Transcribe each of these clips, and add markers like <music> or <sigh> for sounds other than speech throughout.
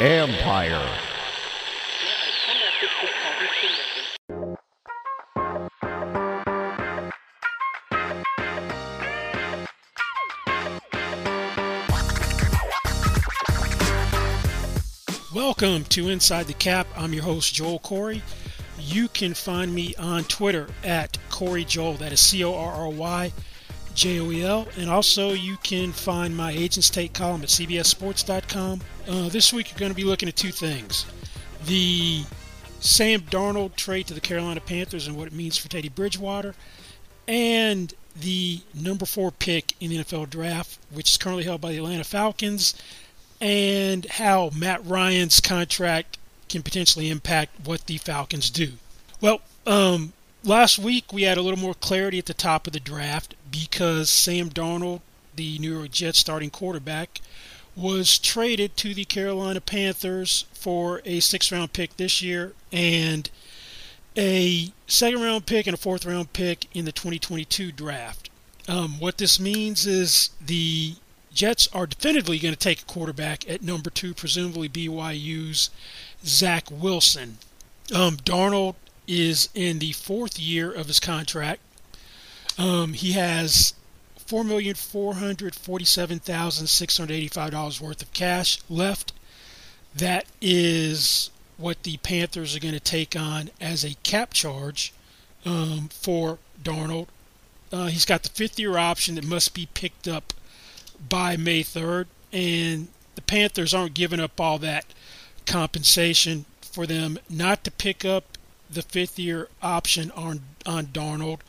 Empire. Welcome to Inside the Cap. I'm your host, Joel Corry. You can find me on Twitter at Corry Joel. That is C O R R Y J O E L. And also, you can find my Agents Take column at CBSSports.com. Uh, this week, you're going to be looking at two things the Sam Darnold trade to the Carolina Panthers and what it means for Teddy Bridgewater, and the number four pick in the NFL draft, which is currently held by the Atlanta Falcons and how Matt Ryan's contract can potentially impact what the Falcons do. Well, um, last week we had a little more clarity at the top of the draft because Sam Darnold, the New York Jets starting quarterback, was traded to the Carolina Panthers for a six round pick this year and a second round pick and a fourth round pick in the 2022 draft. Um, what this means is the Jets are definitively going to take a quarterback at number two, presumably BYU's Zach Wilson. Um, Darnold is in the fourth year of his contract. Um, he has four million four hundred forty-seven thousand six hundred eighty-five dollars worth of cash left. That is what the Panthers are going to take on as a cap charge um, for Darnold. Uh, he's got the fifth-year option that must be picked up by May 3rd, and the Panthers aren't giving up all that compensation for them not to pick up the fifth year option on on Darnold.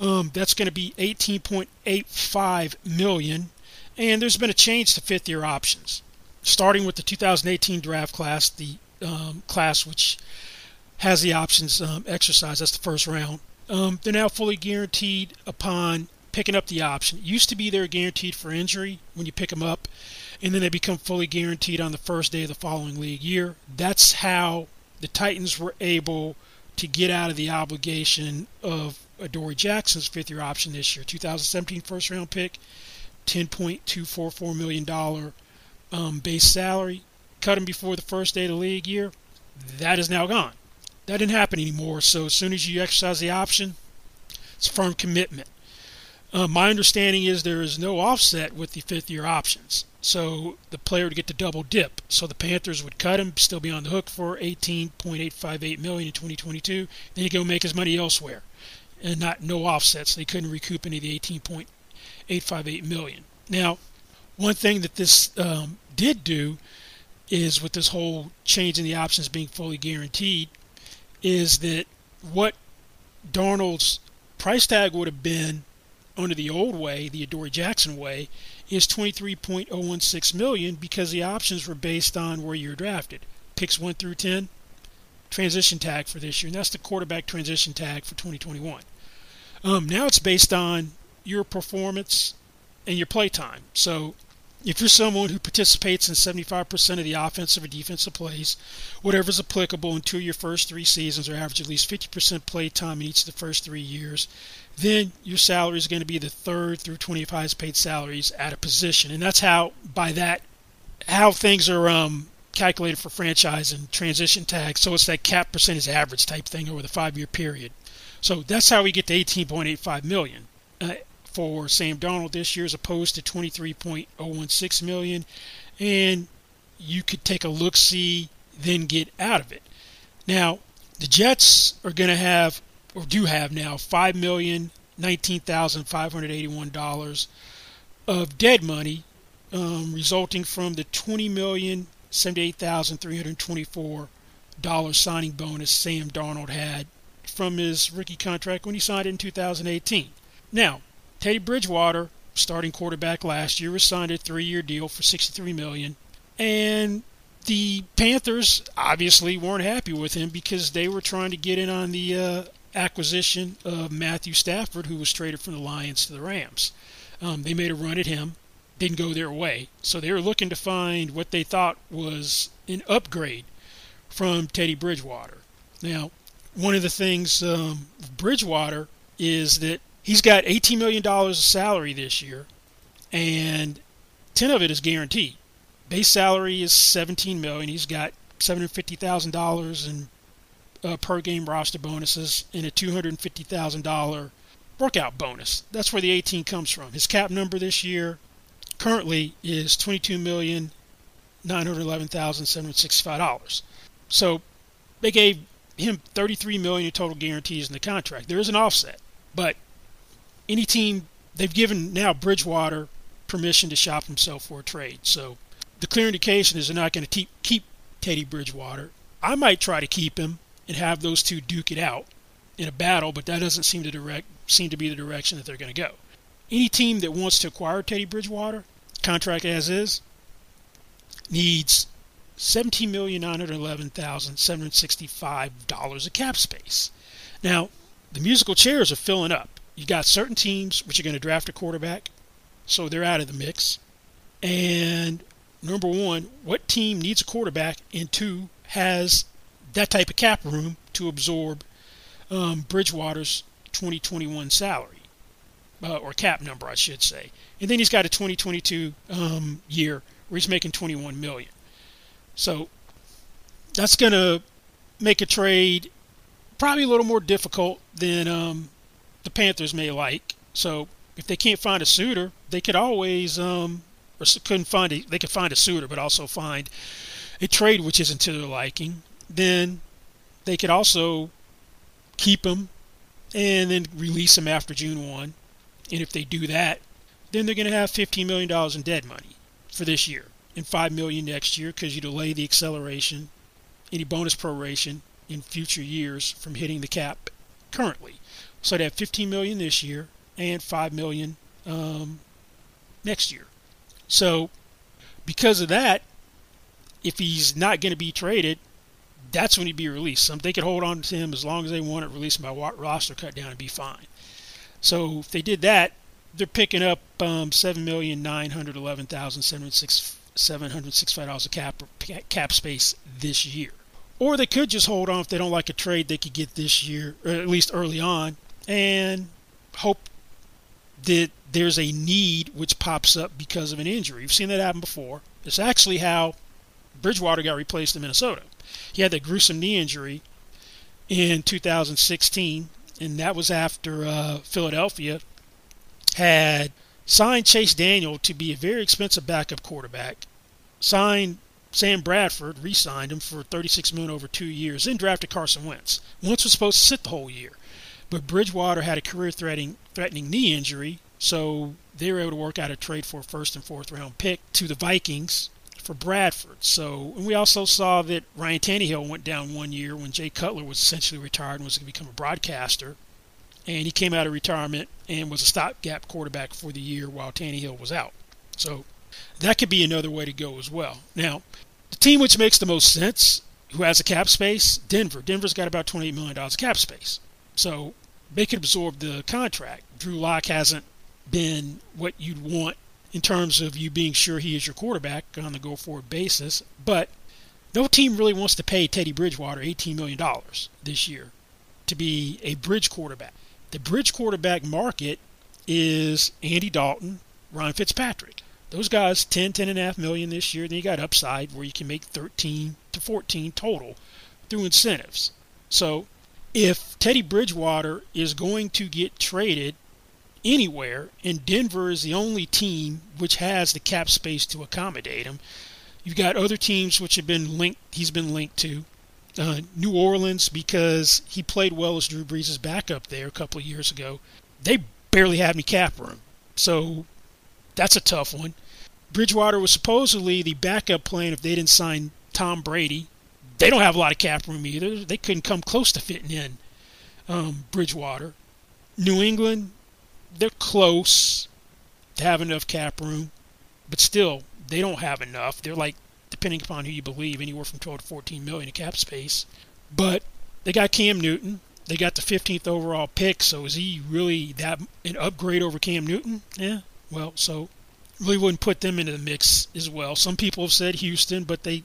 Um, that's going to be 18.85 million, and there's been a change to fifth year options, starting with the 2018 draft class, the um, class which has the options um, exercised. That's the first round. Um, they're now fully guaranteed upon picking up the option. It used to be they're guaranteed for injury when you pick them up, and then they become fully guaranteed on the first day of the following league year. That's how the Titans were able to get out of the obligation of Adoree Jackson's fifth year option this year. 2017 first round pick, $10.244 million um, base salary. Cut him before the first day of the league year. That is now gone. That didn't happen anymore. So as soon as you exercise the option, it's firm commitment. Uh, my understanding is there is no offset with the fifth year options. So the player would get to double dip. So the Panthers would cut him, still be on the hook for 18.858 million in 2022. Then he'd go make his money elsewhere, and not no offsets. They couldn't recoup any of the 18.858 million. Now, one thing that this um, did do is with this whole change in the options being fully guaranteed, is that what Darnold's price tag would have been under the old way, the Adoree Jackson way, is 23.016 million because the options were based on where you're drafted. Picks 1 through 10, transition tag for this year, and that's the quarterback transition tag for 2021. Um, now it's based on your performance and your play time. So if you're someone who participates in 75% of the offensive or defensive plays, whatever is applicable in two of your first three seasons or average at least 50% play time in each of the first three years, then your salary is going to be the third through 25 highest paid salaries at a position. And that's how, by that, how things are um, calculated for franchise and transition tags. So it's that cap percentage average type thing over the five year period. So that's how we get to 18.85 million. Uh, for Sam Darnold this year as opposed to 23.016 million and you could take a look see then get out of it. Now, the Jets are going to have or do have now five million nineteen thousand five hundred eighty-one dollars of dead money, um, resulting from the twenty million seventy-eight thousand three hundred twenty-four dollars signing bonus Sam Darnold had from his rookie contract when he signed it in 2018. Now, Teddy Bridgewater, starting quarterback last year, was signed a three-year deal for 63 million, and the Panthers obviously weren't happy with him because they were trying to get in on the uh, acquisition of Matthew Stafford, who was traded from the Lions to the Rams. Um, they made a run at him, didn't go their way, so they were looking to find what they thought was an upgrade from Teddy Bridgewater. Now, one of the things um, Bridgewater is that he's got $18 million of salary this year, and 10 of it is guaranteed. base salary is 17 million. He's got 750 thousand dollars in uh, per game roster bonuses and a 250 thousand dollar workout bonus. That's where the 18 comes from. His cap number this year currently is 22 million nine hundred eleven thousand seven hundred sixty-five dollars. So they gave him 33 million in total guarantees in the contract. There is an offset, but any team they've given now Bridgewater permission to shop himself for a trade. So the clear indication is they're not going to keep Teddy Bridgewater. I might try to keep him and have those two duke it out in a battle, but that doesn't seem to direct seem to be the direction that they're going to go. Any team that wants to acquire Teddy Bridgewater, contract as is, needs $17,911,765 of cap space. Now, the musical chairs are filling up. You got certain teams which are going to draft a quarterback, so they're out of the mix. And number one, what team needs a quarterback? And two, has that type of cap room to absorb um, Bridgewater's 2021 salary, uh, or cap number, I should say. And then he's got a 2022 um, year where he's making 21 million. So that's going to make a trade probably a little more difficult than um, the Panthers may like. So if they can't find a suitor, they could always um, or couldn't find a, they could find a suitor, but also find a trade which isn't to their liking. Then they could also keep him and then release him after June 1. And if they do that, then they're going to have $15 million in dead money for this year and 5 million next year because you delay the acceleration, any bonus proration in future years from hitting the cap currently. So they have 15 million this year and 5 million um, next year. So because of that, if he's not going to be traded, that's when he'd be released. So they could hold on to him as long as they want it, release him by roster cut down, and be fine. So if they did that, they're picking up um, seven million nine hundred eleven thousand seven hundred sixty-five dollars of cap cap space this year. Or they could just hold on if they don't like a trade they could get this year, or at least early on, and hope that there's a need which pops up because of an injury. We've seen that happen before. It's actually how Bridgewater got replaced in Minnesota. He had that gruesome knee injury in 2016, and that was after uh, Philadelphia had signed Chase Daniel to be a very expensive backup quarterback, signed Sam Bradford, re-signed him for 36 million over two years, then drafted Carson Wentz. Wentz was supposed to sit the whole year, but Bridgewater had a career-threatening threatening knee injury, so they were able to work out a trade for a first and fourth round pick to the Vikings for Bradford. So, and we also saw that Ryan Tannehill went down one year when Jay Cutler was essentially retired and was going to become a broadcaster and he came out of retirement and was a stopgap quarterback for the year while Tannehill was out. So that could be another way to go as well. Now, the team which makes the most sense, who has a cap space, Denver. Denver's got about $28 million of cap space. So they could absorb the contract. Drew Lock hasn't been what you'd want in terms of you being sure he is your quarterback on the go forward basis, but no team really wants to pay Teddy Bridgewater $18 million this year to be a bridge quarterback. The bridge quarterback market is Andy Dalton, Ryan Fitzpatrick. Those guys 10, 10 and a half million this year. Then you got upside where you can make 13 to 14 total through incentives. So if Teddy Bridgewater is going to get traded anywhere, and Denver is the only team which has the cap space to accommodate him, you've got other teams which have been linked. He's been linked to uh, New Orleans because he played well as Drew Brees' backup there a couple of years ago. They barely had any cap room, so that's a tough one. Bridgewater was supposedly the backup plan if they didn't sign Tom Brady. They don't have a lot of cap room either. They couldn't come close to fitting in um, Bridgewater. New England, they're close to have enough cap room, but still, they don't have enough. They're like depending upon who you believe, anywhere from 12 to 14 million in cap space. But they got Cam Newton. They got the 15th overall pick. So is he really that an upgrade over Cam Newton? Yeah. Well, so really wouldn't put them into the mix as well. Some people have said Houston, but they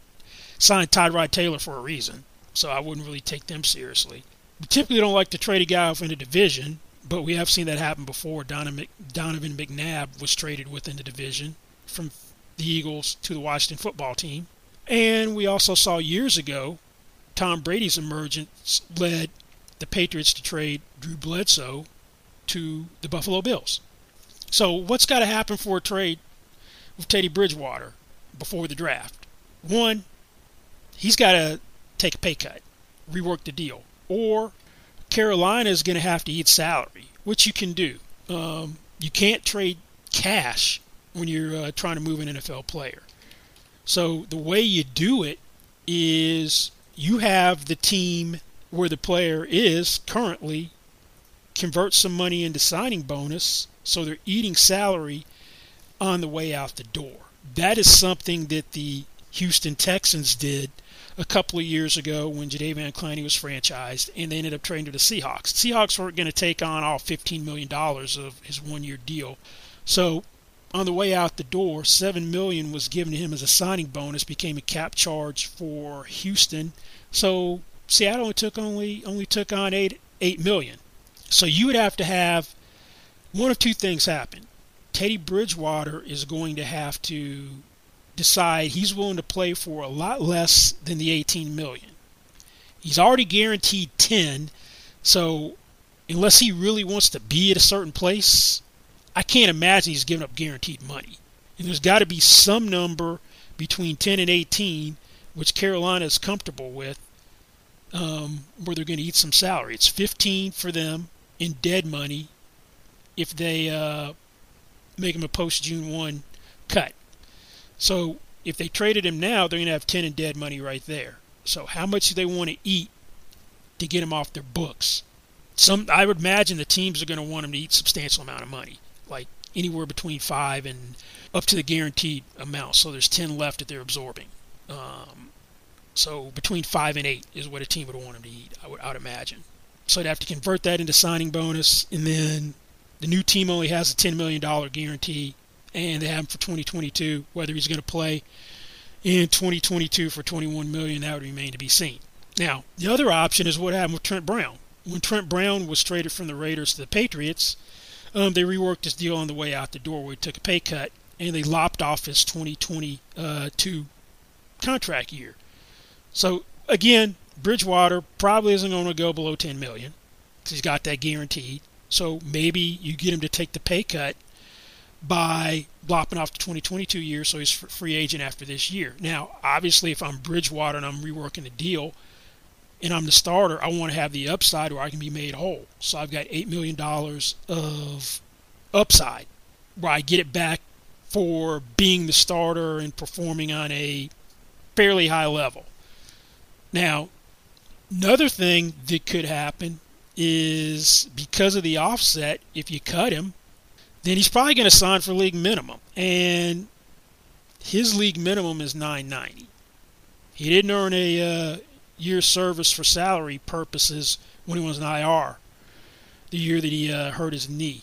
signed Tyrod Taylor for a reason. So I wouldn't really take them seriously. We typically don't like to trade a guy off in a division, but we have seen that happen before. Donovan, McNabb was traded within the division from the Eagles to the Washington football team. And we also saw years ago Tom Brady's emergence led the Patriots to trade Drew Bledsoe to the Buffalo Bills. So, what's got to happen for a trade with Teddy Bridgewater before the draft? One, he's got to take a pay cut, rework the deal, or Carolina is going to have to eat salary, which you can do. Um, you can't trade cash when you're uh, trying to move an NFL player. So the way you do it is you have the team where the player is currently convert some money into signing bonus so they're eating salary on the way out the door. That is something that the Houston Texans did a couple of years ago when Jadeveon Clowney was franchised, and they ended up trading to the Seahawks. The Seahawks weren't going to take on all $15 million of his one-year deal. So on the way out the door, 7 million was given to him as a signing bonus, became a cap charge for Houston. So Seattle only took only only took on eight eight million. So you would have to have one of two things happen. Teddy Bridgewater is going to have to decide he's willing to play for a lot less than the 18 million. He's already guaranteed 10, so unless he really wants to be at a certain place, I can't imagine he's giving up guaranteed money. And there's got to be some number between 10 and 18 which Carolina is comfortable with um, where they're going to eat some salary. It's 15 for them in dead money if they uh, make him a post June 1 cut. So if they traded him now, they're going to have 10 in dead money right there. So how much do they want to eat to get him off their books? Some I would imagine the teams are going to want him to eat substantial amount of money, like anywhere between five and up to the guaranteed amount. So there's 10 left that they're absorbing. Um, so between five and eight is what a team would want him to eat. I would, I would imagine. So they'd have to convert that into signing bonus, and then the new team only has a $10 million guarantee and they have him for 2022. Whether he's going to play in 2022 for 21 million, that would remain to be seen. Now, the other option is what happened with Trent Brown. When Trent Brown was traded from the Raiders to the Patriots, um, they reworked his deal on the way out the door where he took a pay cut and they lopped off his 2022 contract year. So again, Bridgewater probably isn't going to go below 10 million because he's got that guaranteed. So maybe you get him to take the pay cut by lopping off the 2022 year, so he's free agent after this year. Now, obviously, if I'm Bridgewater and I'm reworking the deal, and I'm the starter, I want to have the upside where I can be made whole. So I've got eight million dollars of upside, where I get it back for being the starter and performing on a fairly high level. Now, another thing that could happen is because of the offset, if you cut him, then he's probably going to sign for league minimum. And his league minimum is 990. He didn't earn a uh, year's service for salary purposes when he was an IR, the year that he uh, hurt his knee.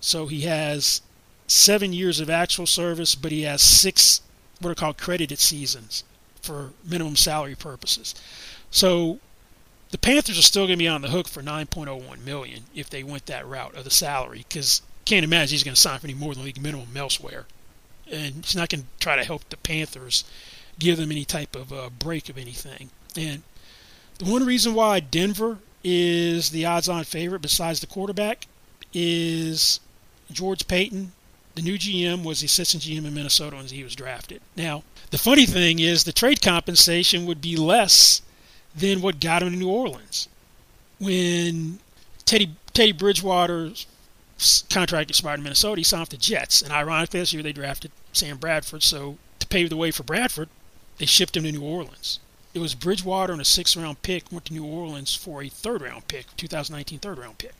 So he has seven years of actual service, but he has six what are called credited seasons for minimum salary purposes. So the Panthers are still going to be on the hook for 9.01 million if they went that route of the salary because can't imagine he's going to sign for any more than league minimum elsewhere. And he's not going to try to help the Panthers give them any type of uh, break of anything. And the one reason why Denver is the odds on favorite, besides the quarterback, is George Paton, the new GM, was the assistant GM in Minnesota when he was drafted. Now, the funny thing is the trade compensation would be less than what got him to New Orleans. When Teddy Teddy Bridgewater's contract expired in Minnesota, he signed with the Jets. And ironically, this year they drafted Sam Bradford. So to pave the way for Bradford, they shipped him to New Orleans. It was Bridgewater and a sixth round pick went to New Orleans for a third round pick, 2019 third round pick.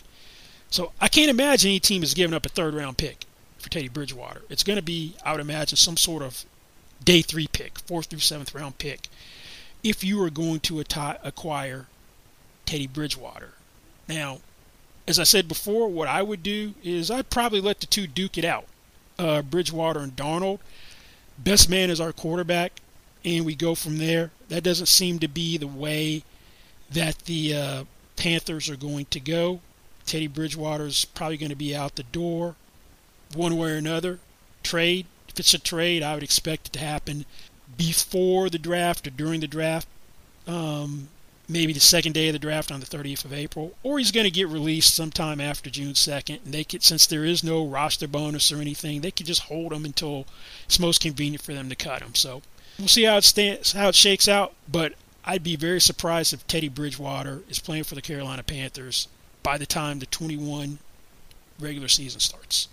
So I can't imagine any team is giving up a third round pick for Teddy Bridgewater. It's going to be, I would imagine, some sort of day three pick, fourth through seventh round pick, if you are going to acquire Teddy Bridgewater. Now, as I said before, what I would do is I'd probably let the two duke it out. Uh, Bridgewater and Darnold. Best man is our quarterback, and we go from there. That doesn't seem to be the way that the uh, Panthers are going to go. Teddy Bridgewater is probably going to be out the door one way or another. Trade, If it's a trade, I would expect it to happen before the draft or during the draft. Um, maybe the second day of the draft on the 30th of April, or he's going to get released sometime after June 2nd. And they could, since there is no roster bonus or anything, they could just hold him until it's most convenient for them to cut him. So we'll see how it stands, how it shakes out. But I'd be very surprised if Teddy Bridgewater is playing for the Carolina Panthers by the time the 21 regular season starts.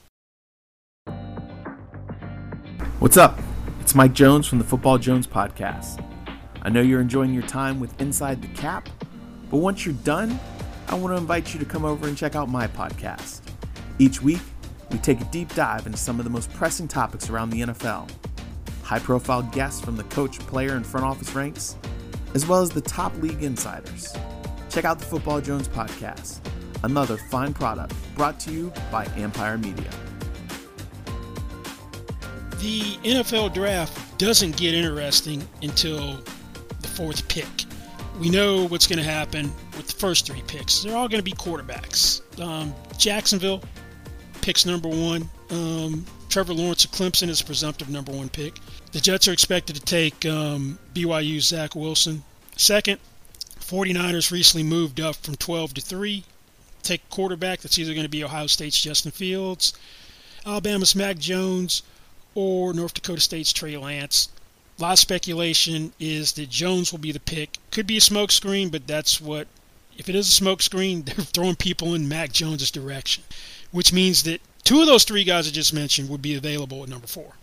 What's up? It's Mike Jones from the Football Jones podcast. I know you're enjoying your time with Inside the Cap, but once you're done, I want to invite you to come over and check out my podcast. Each week, we take a deep dive into some of the most pressing topics around the NFL. High profile guests from the coach, player, and front office ranks, as well as the top league insiders. Check out the Football Jones podcast, another fine product brought to you by Empire Media. The NFL draft doesn't get interesting until fourth pick. We know what's going to happen with the first three picks. They're all going to be quarterbacks. Um, Jacksonville picks number one. Um, Trevor Lawrence of Clemson is a presumptive number one pick. The Jets are expected to take um, BYU's Zach Wilson. Second, 49ers recently moved up from 12 to 3. Take quarterback. That's either going to be Ohio State's Justin Fields, Alabama's Mac Jones, or North Dakota State's Trey Lance. A lot of speculation is that Jones will be the pick. Could be a smokescreen, but that's what. If it is a smokescreen, <laughs> they're throwing people in Mac Jones's direction, which means that two of those three guys I just mentioned would be available at number four.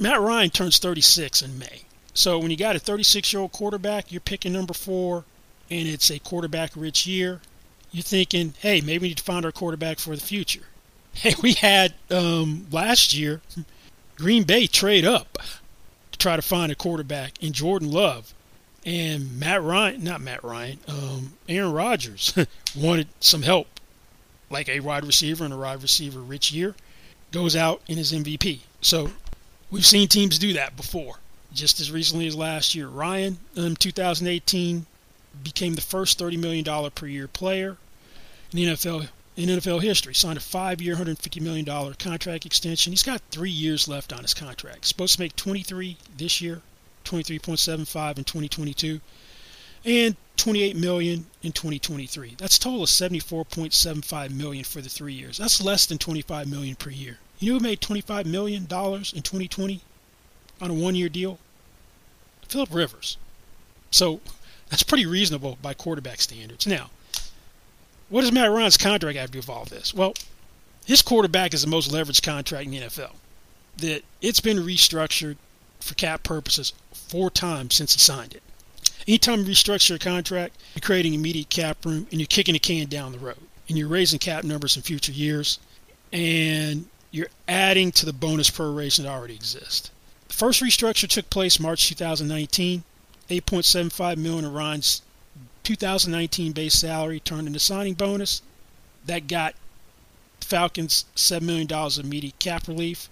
Matt Ryan turns 36 in May. So when you got a 36 year old quarterback, you're picking number four, and it's a quarterback rich year. You're thinking, hey, maybe we need to find our quarterback for the future. <laughs> Hey, we had um, last year Green Bay trade up try to find a quarterback in Jordan Love. And Matt Ryan, not Matt Ryan, um, Aaron Rodgers <laughs> wanted some help, like a wide receiver and a wide receiver rich year, goes out in his MVP. So we've seen teams do that before, just as recently as last year. Ryan, in um, 2018, became the first $30 million per year player in the NFL in NFL history. Signed a five-year, $150 million contract extension. He's got three years left on his contract. Supposed to make 23 this year, 23.75 in 2022, and 28 million in 2023. That's a total of 74.75 million for the three years. That's less than 25 million per year. You know who made 25 million dollars in 2020 on a one-year deal? Philip Rivers. So that's pretty reasonable by quarterback standards. Now, what does Matt Ryan's contract have to involve this? Well, his quarterback is the most leveraged contract in the NFL. That it's been restructured for cap purposes four times since he signed it. Anytime you restructure a contract, you're creating immediate cap room and you're kicking the can down the road. And you're raising cap numbers in future years. And you're adding to the bonus proration that already exists. The first restructure took place March 2019. 8.75 million of Ryan's 2019 base salary turned into signing bonus. That got Falcons $7 million of immediate cap relief.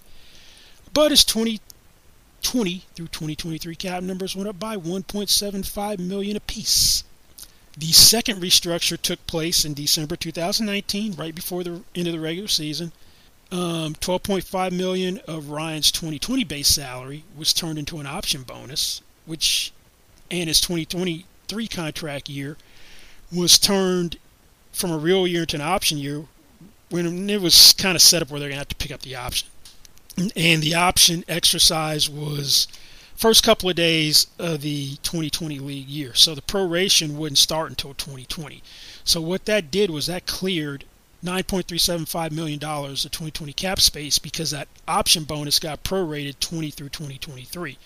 But his 2020 through 2023 cap numbers went up by 1.75 million apiece. The second restructure took place in December 2019, right before the end of the regular season. Um, 12.5 million of Ryan's 2020 base salary was turned into an option bonus, which and his 2020 three contract year was turned from a real year into an option year when it was kind of set up where they're going to have to pick up the option. And the option exercise was first couple of days of the 2020 league year. So the proration wouldn't start until 2020. So what that did was that cleared $9.375 million of 2020 cap space because that option bonus got prorated 20 through 2023.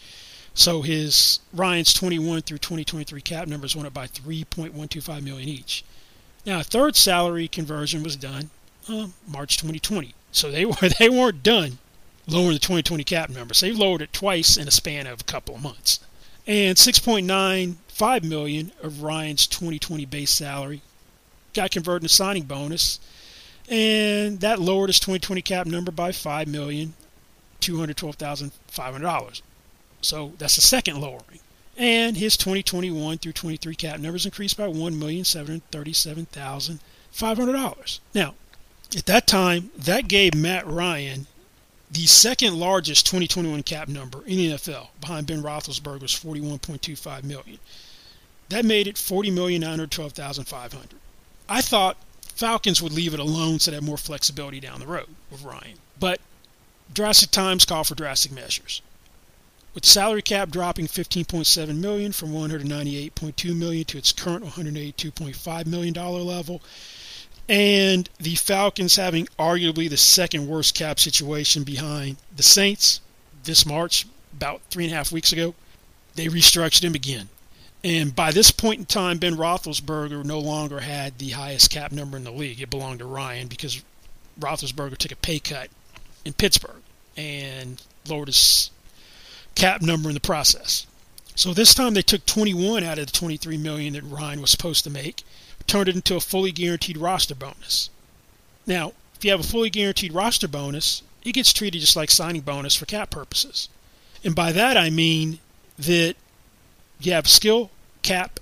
So his Ryan's 21 through 2023 cap numbers went up by 3.125 million each. Now a third salary conversion was done uh, March 2020. So they <laughs> were they weren't done lowering the 2020 cap numbers. They lowered it twice in a span of a couple of months. And 6.95 million of Ryan's 2020 base salary got converted to signing bonus, and that lowered his 2020 cap number by five million two hundred twelve thousand five hundred dollars. So that's the second lowering. And his 2021 through 23 cap numbers increased by $1,737,500. Now, at that time, that gave Matt Ryan The second largest 2021 cap number in the NFL behind Ben Roethlisberger's was 41.25 million. That made it 40,912,500. I thought Falcons would leave it alone so they have more flexibility down the road with Ryan. But drastic times call for drastic measures. With salary cap dropping 15.7 million from 198.2 million to its current 182.5 million dollar level, and the Falcons having arguably the second worst cap situation behind the Saints this March, about three and a half weeks ago, they restructured him again. And by this point in time, Ben Roethlisberger no longer had the highest cap number in the league. It belonged to Ryan because Roethlisberger took a pay cut in Pittsburgh and lowered his cap number in the process. So this time they took 21 out of the 23 million that Ryan was supposed to make, turned it into a fully guaranteed roster bonus. Now, if you have a fully guaranteed roster bonus, it gets treated just like signing bonus for cap purposes. And by that I mean that you have skill cap,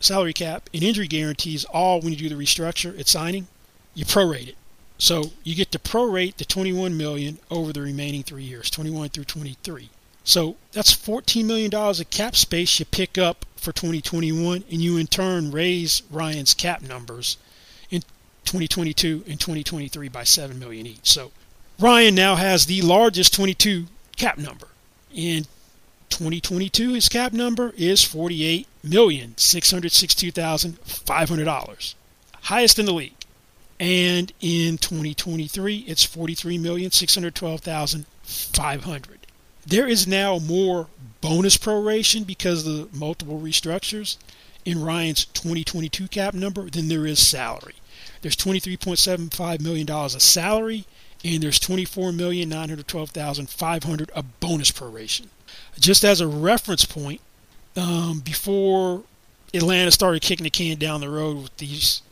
salary cap, and injury guarantees all when you do the restructure at signing. You prorate it. So you get to prorate the 21 million over the remaining three years, 21 through 23. So that's $14 million of cap space you pick up for 2021, and you in turn raise Ryan's cap numbers in 2022 and 2023 by 7 million each. So Ryan now has the largest 22 cap number. In 2022, his cap number is $48,662,500, highest in the league. And in 2023, it's $43,612,500. There is now more bonus proration because of the multiple restructures in Ryan's 2022 cap number than there is salary. There's $23.75 million of salary, and there's $24,912,500 of bonus proration. Just as a reference point, um, before Atlanta started kicking the can down the road with these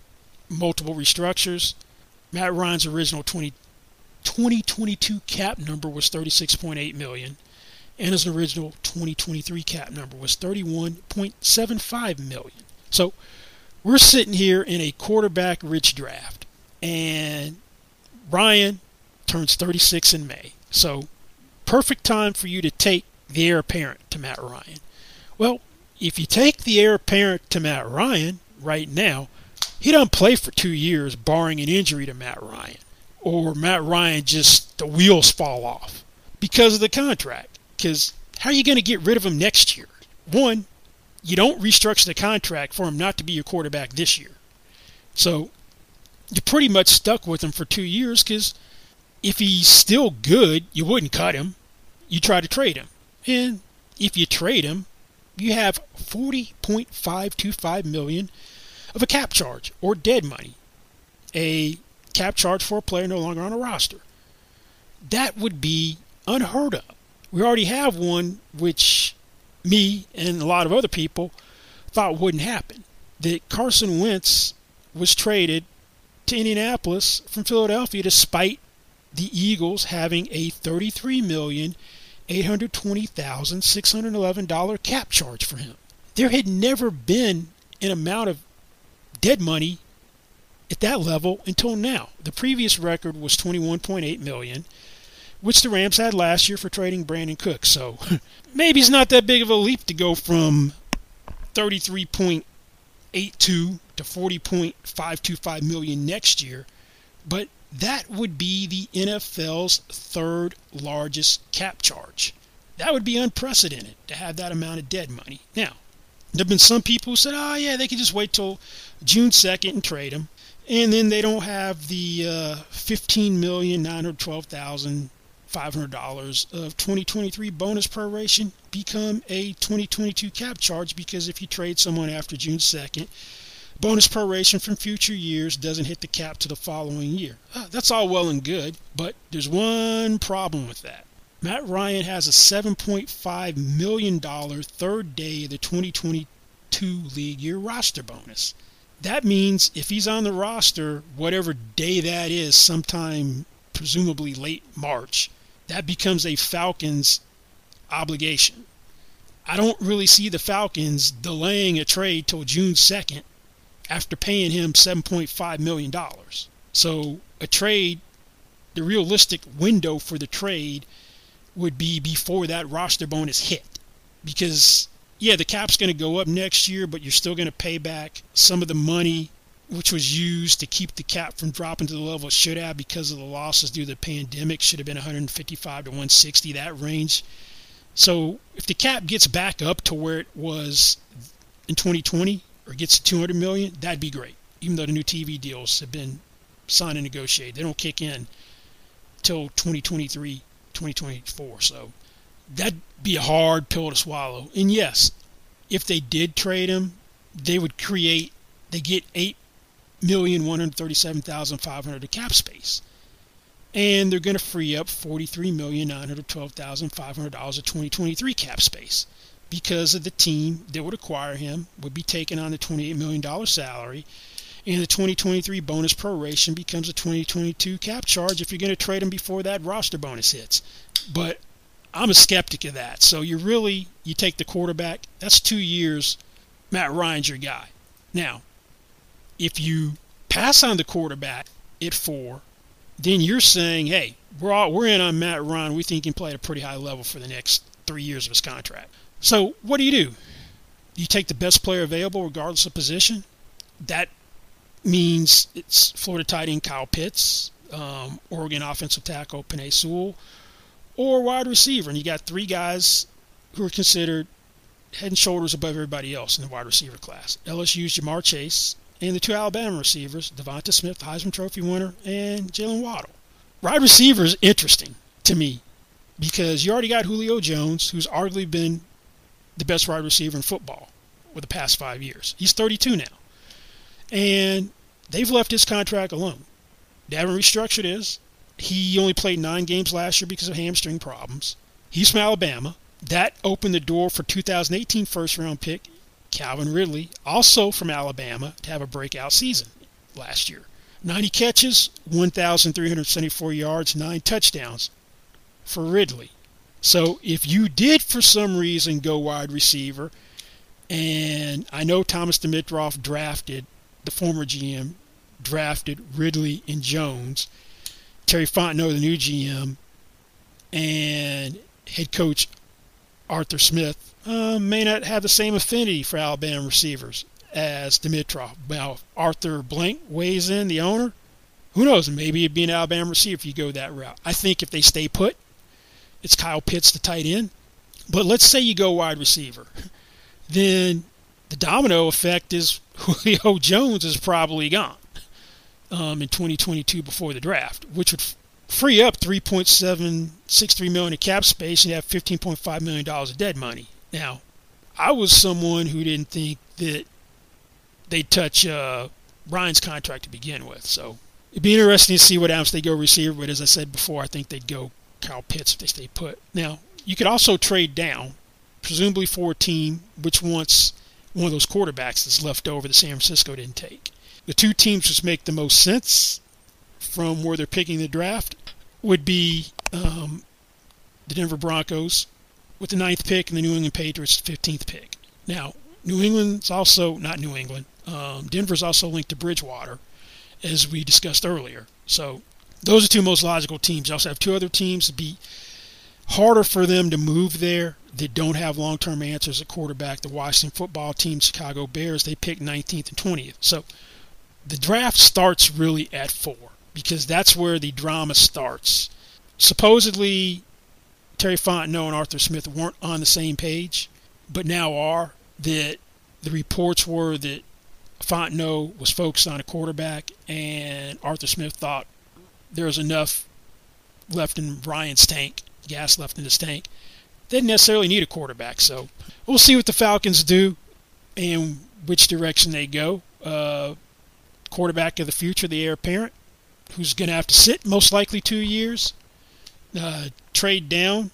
multiple restructures, Matt Ryan's original 20, 2022 cap number was 36.8 million, and his original 2023 cap number was 31.75 million. So we're sitting here in a quarterback rich draft, and Ryan turns 36 in May. So perfect time for you to take the heir apparent to Matt Ryan. Well, if you take the heir apparent to Matt Ryan right now, he doesn't play for two years, barring an injury to Matt Ryan, or Matt Ryan just the wheels fall off because of the contract. Because how are you going to get rid of him next year? One, you don't restructure the contract for him not to be your quarterback this year. So you're pretty much stuck with him for two years because if he's still good, you wouldn't cut him. You try to trade him. And if you trade him, you have 40.525 million of a cap charge or dead money. A cap charge for a player no longer on a roster. That would be unheard of. We already have one which me and a lot of other people thought wouldn't happen. That Carson Wentz was traded to Indianapolis from Philadelphia despite the Eagles having a thirty-three million eight hundred twenty thousand six hundred eleven dollar cap charge for him. There had never been an amount of dead money at that level until now. The previous record was 21.8 million, which the Rams had last year for trading Brandin Cooks. So <laughs> maybe it's not that big of a leap to go from 33.82 to 40.525 million next year, but that would be the NFL's third largest cap charge. That would be unprecedented to have that amount of dead money. Now, there have been some people who said, oh, yeah, they could just wait till June 2nd and trade him. And then they don't have the uh, $15,912,500 of 2023 bonus proration become a 2022 cap charge because if you trade someone after June 2nd, Bonus proration from future years doesn't hit the cap to the following year. Uh, that's all well and good, but there's one problem with that. Matt Ryan has a $7.5 million third day of the 2022 league year roster bonus. That means if he's on the roster, whatever day that is, sometime presumably late March, that becomes a Falcons obligation. I don't really see the Falcons delaying a trade till June 2nd after paying him $7.5 million. So a trade the realistic window for the trade would be before that roster bonus hit. Because, yeah, the cap's going to go up next year, but you're still going to pay back some of the money which was used to keep the cap from dropping to the level it should have because of the losses due to the pandemic. Should have been 155 to 160, that range. So if the cap gets back up to where it was in 2020 or gets to 200 million, that'd be great. Even though the new TV deals have been signed and negotiated, they don't kick in till 2023, 2024. So that'd be a hard pill to swallow. And yes, if they did trade him, they would create. They get eight million one hundred thirty-seven thousand five hundred of cap space, and they're to free up forty-three million nine hundred twelve thousand five hundred dollars of 2023 cap space because of the team that would acquire him would be taking on the 28 million dollar salary, and the 2023 bonus proration becomes a 2022 cap charge if you're going to trade him before that roster bonus hits. But I'm a skeptic of that. So you really you take the quarterback. That's two years. Matt Ryan's your guy. Now, if you pass on the quarterback at four, then you're saying, hey, we're all, we're in on Matt Ryan. We think he can play at a pretty high level for the next three years of his contract. So what do you do? You take the best player available, regardless of position. That means it's Florida tight end Kyle Pitts, um, Oregon offensive tackle Penei Sewell, or wide receiver. And you got three guys who are considered head and shoulders above everybody else in the wide receiver class. LSU's Ja'Marr Chase, and the two Alabama receivers, Devonta Smith, Heisman Trophy winner, and Jaylen Waddle. Wide receiver is interesting to me because you already got Julio Jones, who's arguably been the best wide receiver in football for the past five years. He's 32 now. And they've left his contract alone. They haven't restructured his. He only played nine games last year because of hamstring problems. He's from Alabama. That opened the door for 2018 first round pick Calvin Ridley, also from Alabama, to have a breakout season last year. 90 catches, 1,374 yards, 9 touchdowns for Ridley. So if you did for some reason go wide receiver, and I know Thomas Dimitroff drafted, the former GM, drafted Ridley and Jones, Terry Fontenot, the new GM, and head coach Arthur Smith uh, may not have the same affinity for Alabama receivers as Dimitroff. Now, Arthur Blank weighs in, the owner. Who knows? Maybe it'd be an Alabama receiver if you go that route. I think if they stay put, it's Kyle Pitts, the tight end. But let's say you go wide receiver. <laughs> Then the domino effect is <laughs> Julio Jones is probably gone um, in 2022 before the draft, which would free up 3.763 million in cap space and have 15.5 million dollars of dead money. Now, I was someone who didn't think that they'd touch uh, Ryan's contract to begin with. So it'd be interesting to see what if they go receiver. But as I said before, I think they'd go Kyle Pitts if they stay put. Now, you could also trade down, presumably for a team which wants one of those quarterbacks that's left over that San Francisco didn't take. The two teams which make the most sense from where they're picking the draft would be um, the Denver Broncos with the ninth pick and the New England Patriots 15th pick. Now, New England's also not New England. Um, Denver's also linked to Bridgewater, as we discussed earlier. So those are two most logical teams. You also have two other teams to be harder for them to move there that don't have long-term answers at quarterback. The Washington football team, Chicago Bears, they pick 19th and 20th. So the draft starts really at four because that's where the drama starts. Supposedly, Terry Fontenot and Arthur Smith weren't on the same page, but now are. That the reports were that Fontenot was focused on a quarterback, and Arthur Smith thought there was enough left in Ryan's tank, gas left in his tank. They didn't necessarily need a quarterback, so we'll see what the Falcons do and which direction they go. Uh, quarterback of the future, the heir apparent, who's going to have to sit most likely two years uh, trade down,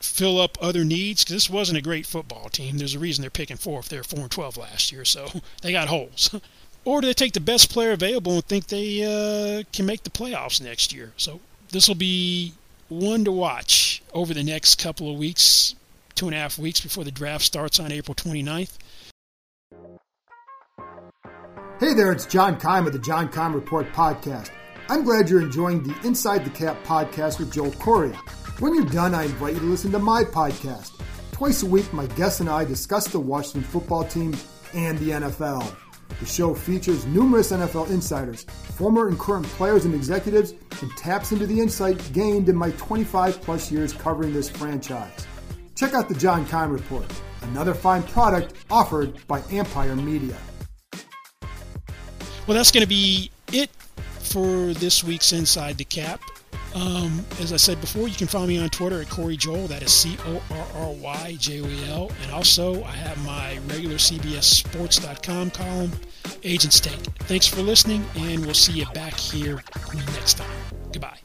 fill up other needs because this wasn't a great football team. There's a reason they're picking fourth. if they're four and twelve last year, so <laughs> they got holes. <laughs> or do they take the best player available and think they uh, can make the playoffs next year? So this will be one to watch over the next couple of weeks, two and a half weeks before the draft starts on April 29th. Hey there, it's John Keim of the John Keim Report podcast. I'm glad you're enjoying the Inside the Cap podcast with Joel Corry. When you're done, I invite you to listen to my podcast. Twice a week, my guests and I discuss the Washington football team and the NFL. The show features numerous NFL insiders, former and current players and executives, and taps into the insight gained in my 25 plus years covering this franchise. Check out the John Keim Report, another fine product offered by Empire Media. Well, that's going to be it for this week's Inside the Cap. Um, as I said before, you can find me on Twitter at Corry Joel. That is C O R R Y J O E L. And also, I have my regular CBSSports.com column, Agent's Take. Thanks for listening, and we'll see you back here next time. Goodbye.